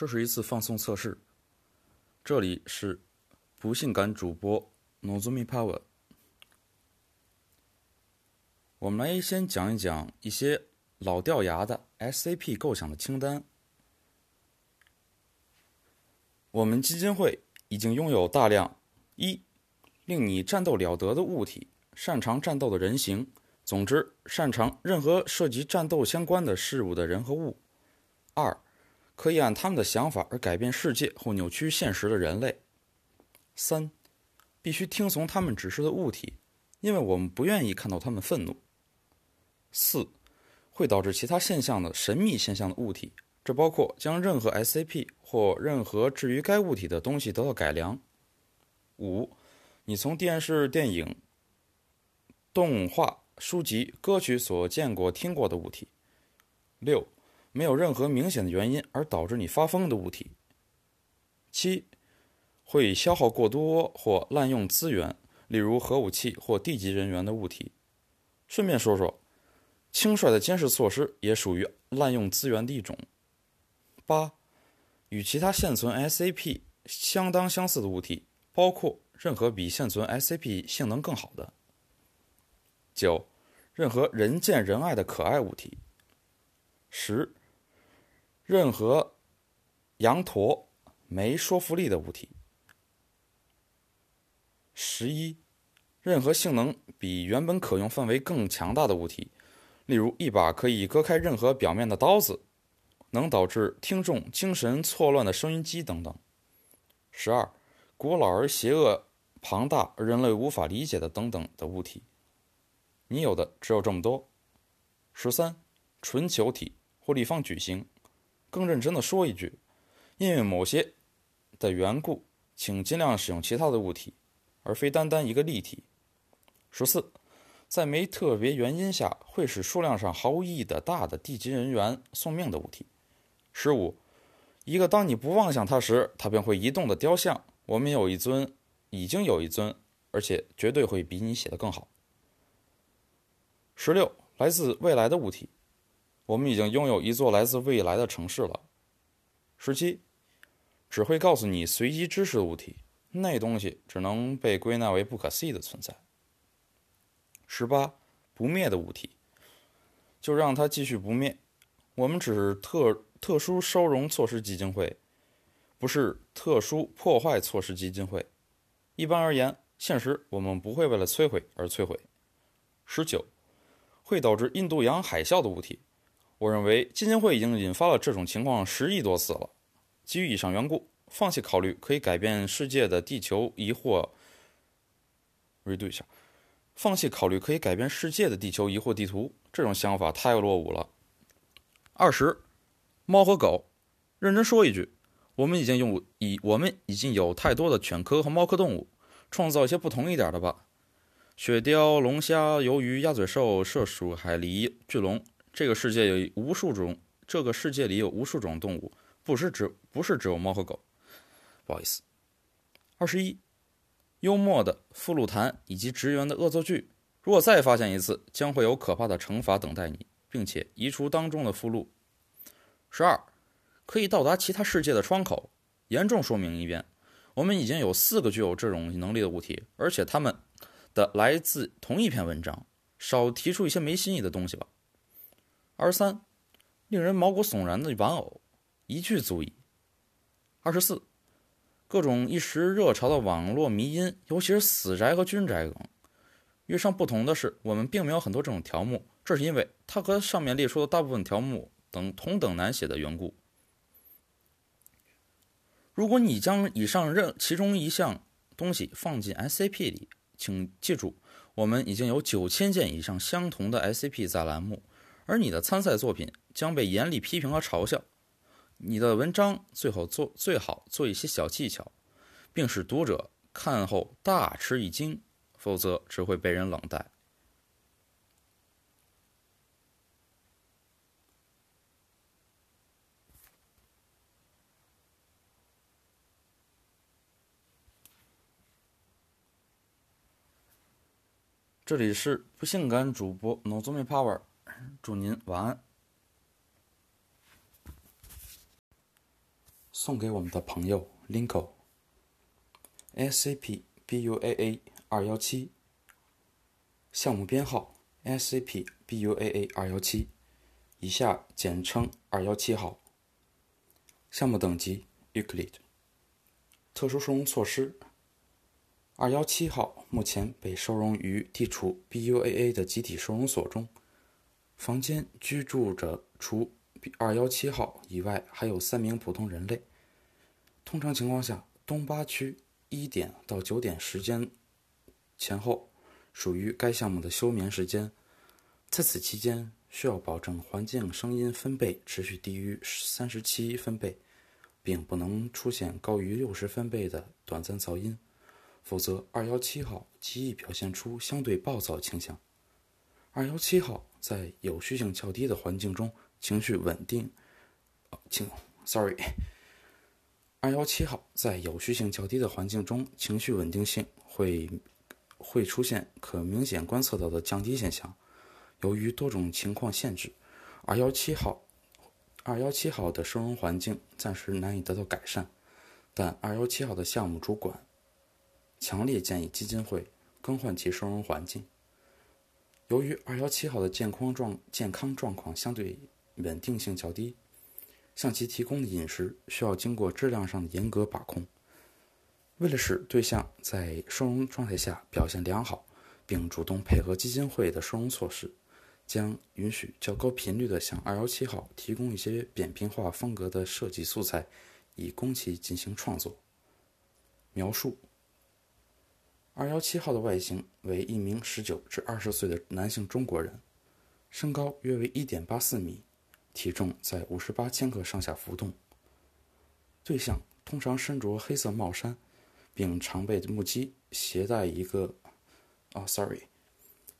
这是一次放送测试。这里是不性感主播 Nozomi Power。我们来先讲一讲一些老掉牙的 SCP 构想的清单。我们基金会已经拥有大量一令你战斗了得的物体，擅长战斗的人形，总之擅长任何涉及战斗相关的事物的人和物。二可以按他们的想法而改变世界或扭曲现实的人类。三，必须听从他们指示的物体，因为我们不愿意看到他们愤怒。四，会导致其他现象的神秘现象的物体，这包括将任何 SCP 或任何置于该物体的东西得到改良。五，你从电视、电影、动画、书籍、歌曲所见过、听过的物体。六。没有任何明显的原因而导致你发疯的物体。七，会消耗过多或滥用资源，例如核武器或地级人员的物体。顺便说说，轻率的监视措施也属于滥用资源的一种。八，与其他现存 SAP 相当相似的物体，包括任何比现存 SAP 性能更好的。九，任何人见人爱的可爱物体。十。任何羊驼没说服力的物体。十一，任何性能比原本可用范围更强大的物体，例如一把可以割开任何表面的刀子，能导致听众精神错乱的收音机等等。十二，古老而邪恶、庞大而人类无法理解的等等的物体。你有的只有这么多。十三，纯球体或立方矩形。更认真的说一句，因为某些的缘故，请尽量使用其他的物体，而非单单一个立体。十四，在没特别原因下，会使数量上毫无意义的大的地级人员送命的物体。十五，一个当你不望向它时，它便会移动的雕像。我们有一尊，已经有一尊，而且绝对会比你写的更好。十六，来自未来的物体。我们已经拥有一座来自未来的城市了。十七，只会告诉你随机知识的物体，那东西只能被归纳为不可思议的存在。十八，不灭的物体，就让它继续不灭。我们只是特特殊收容措施基金会，不是特殊破坏措施基金会。一般而言，现实我们不会为了摧毁而摧毁。十九，会导致印度洋海啸的物体。我认为基金会已经引发了这种情况十亿多次了。基于以上缘故，放弃考虑可以改变世界的地球疑惑。redo 一下，放弃考虑可以改变世界的地球疑惑地图，这种想法太落伍了。二十，猫和狗，认真说一句，我们已经用以我们已经有太多的犬科和猫科动物，创造一些不同一点的吧。雪貂、龙虾、鱿鱼、鸭嘴兽、麝鼠、海狸、巨龙。这个世界有无数种，这个世界里有无数种动物，不是只不是只有猫和狗。不好意思。二十一，幽默的附录谈以及职员的恶作剧，如果再发现一次，将会有可怕的惩罚等待你，并且移除当中的附录。十二，可以到达其他世界的窗口。严重说明一遍，我们已经有四个具有这种能力的物体，而且他们的来自同一篇文章。少提出一些没新意的东西吧。二十三，令人毛骨悚然的玩偶，一句足矣。二十四，各种一时热潮的网络迷因，尤其是死宅和军宅梗。与上不同的是，我们并没有很多这种条目，这是因为它和上面列出的大部分条目等同等难写的缘故。如果你将以上任其中一项东西放进 SCP 里，请记住，我们已经有九千件以上相同的 SCP 在栏目。而你的参赛作品将被严厉批评和嘲笑。你的文章最好做最好做一些小技巧，并使读者看后大吃一惊，否则只会被人冷待。这里是不性感主播 Nozomi Power。祝您晚安。送给我们的朋友 Linko，SCP BUAA 二幺七，项目编号 SCP BUAA 二幺七，以下简称二幺七号。项目等级 Euclid。特殊收容措施。二幺七号目前被收容于地处 BUAA 的集体收容所中，房间居住着除二幺七号以外还有三名普通人类。通常情况下，东八区一点到九点时间前后属于该项目的休眠时间，在此期间需要保证环境声音分贝持续低于三十七分贝，并不能出现高于六十分贝的短暂噪音。否则，二幺七号极易表现出相对暴躁倾向。二幺七号在有序性较低的环境中情绪稳定。请，sorry。二幺七号在有序性较低的环境中情绪稳定性会会出现可明显观测到的降低现象。由于多种情况限制，二幺七号二幺七号的收容环境暂时难以得到改善。但二幺七号的项目主管。强烈建议基金会更换其收容环境。由于二幺七号的健康状健康状况相对稳定性较低，向其提供的饮食需要经过质量上的严格把控。为了使对象在收容状态下表现良好，并主动配合基金会的收容措施，将允许较高频率地向二幺七号提供一些扁平化风格的设计素材，以供其进行创作。描述。二幺七号的外形为一名十九至二十岁的男性中国人，身高约为一点八四米，体重在五十八千克上下浮动。对象通常身着黑色帽衫，并常被目击携带一个，啊，sorry，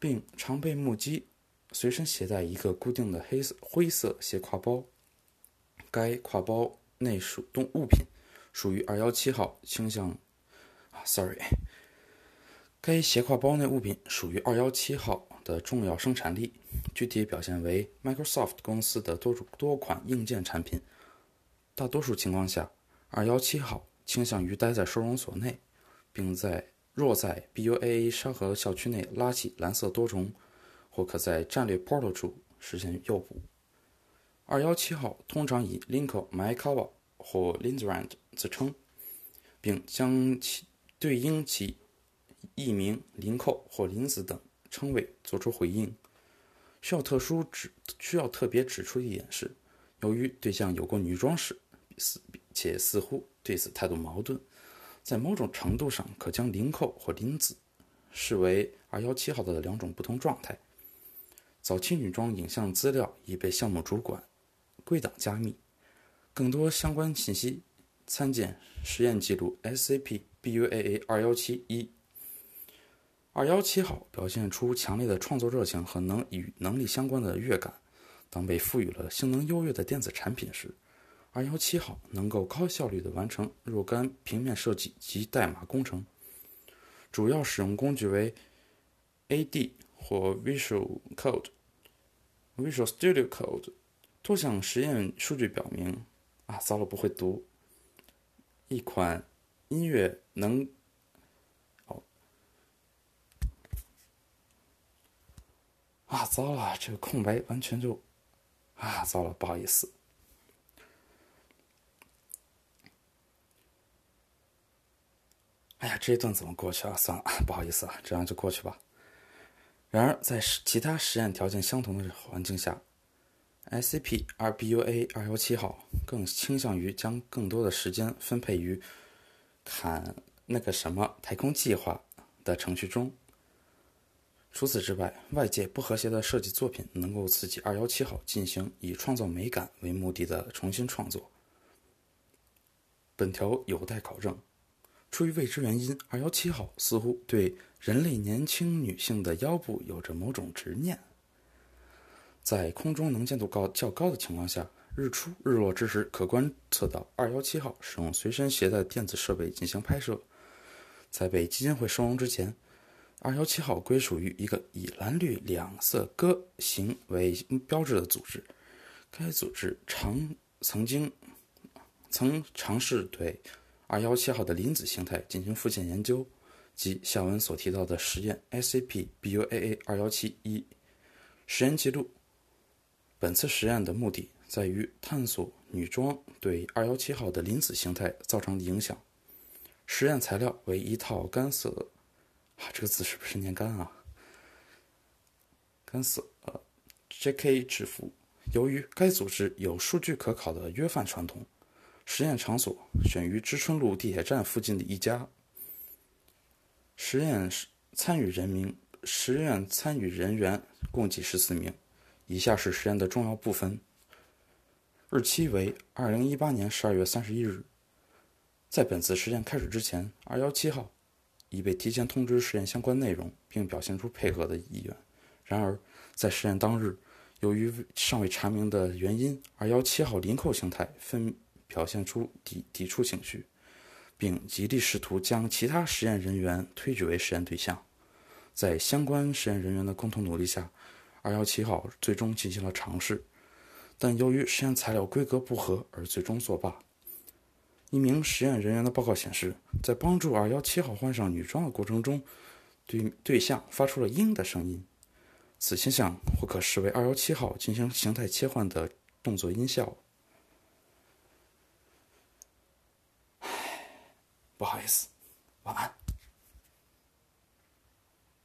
并常被目击随身携带一个固定的黑色灰色斜挎包。该挎包内属动物品属于二幺七号倾向，啊，sorry。该斜挎包内物品属于二幺七号的重要生产力，具体表现为 Microsoft 公司的多种多款硬件产品。大多数情况下，二幺七号倾向于待在收容所内，并在若在 BUAA 沙河校区内拉起蓝色多重，或可在战略 portal 处实现诱捕。二幺七号通常以 Linko Mykawa 或 Lindrand 自称，并将其对应其。艺名林寇或林子等称谓作出回应。需要特殊指需要特别指出一点是，由于对象有过女装史，似且似乎对此态度矛盾，在某种程度上可将林寇或林子视为二幺七号的两种不同状态。早期女装影像资料已被项目主管归档加密。更多相关信息参见实验记录 SCP BUAA 二幺七一。二幺七号表现出强烈的创作热情和能与能力相关的乐感。当被赋予了性能优越的电子产品时，二幺七号能够高效率地完成若干平面设计及代码工程。主要使用工具为 AD 或 Visual Code、Visual Studio Code。多项实验数据表明，啊，糟了，不会读。一款音乐能。啊，糟了，这个空白完全就，啊，糟了，不好意思。哎呀，这一段怎么过去啊？算了，不好意思啊，这样就过去吧。然而，在其他实验条件相同的环境下，SCP-2BUA 二幺七号更倾向于将更多的时间分配于砍那个什么太空计划的程序中。除此之外，外界不和谐的设计作品能够刺激二幺七号进行以创造美感为目的的重新创作。本条有待考证。出于未知原因，二幺七号似乎对人类年轻女性的腰部有着某种执念。在空中能见度高较高的情况下，日出日落之时可观测到二幺七号使用随身携带电子设备进行拍摄。在被基金会收容之前。二幺七号归属于一个以蓝绿两色鸽形为标志的组织，该组织常曾经曾尝试对二幺七号的离子形态进行复现研究，即下文所提到的实验 SCP-BUAA 二幺七一实验记录。本次实验的目的在于探索女装对二幺七号的离子形态造成的影响。实验材料为一套干色，啊，这个字是不是念干啊？干死呃，J.K. 制服。由于该组织有数据可考的约饭传统，实验场所选于知春路地铁站附近的一家。实验参与人名，实验参与人员共计十四名。以下是实验的重要部分。日期为二零一八年十二月三十一日。在本次实验开始之前，二幺七号已被提前通知实验相关内容，并表现出配合的意愿。然而，在实验当日，由于尚未查明的原因，二幺七号林扣形态分表现出抵抵触情绪，并极力试图将其他实验人员推举为实验对象。在相关实验人员的共同努力下，二幺七号最终进行了尝试，但由于实验材料规格不合而最终作罢。一名实验人员的报告显示，在帮助二幺七号换上女装的过程中，对对象发出了“鹰”的声音。此现象或可视为二幺七号进行形态切换的动作音效。唉，不好意思，晚安。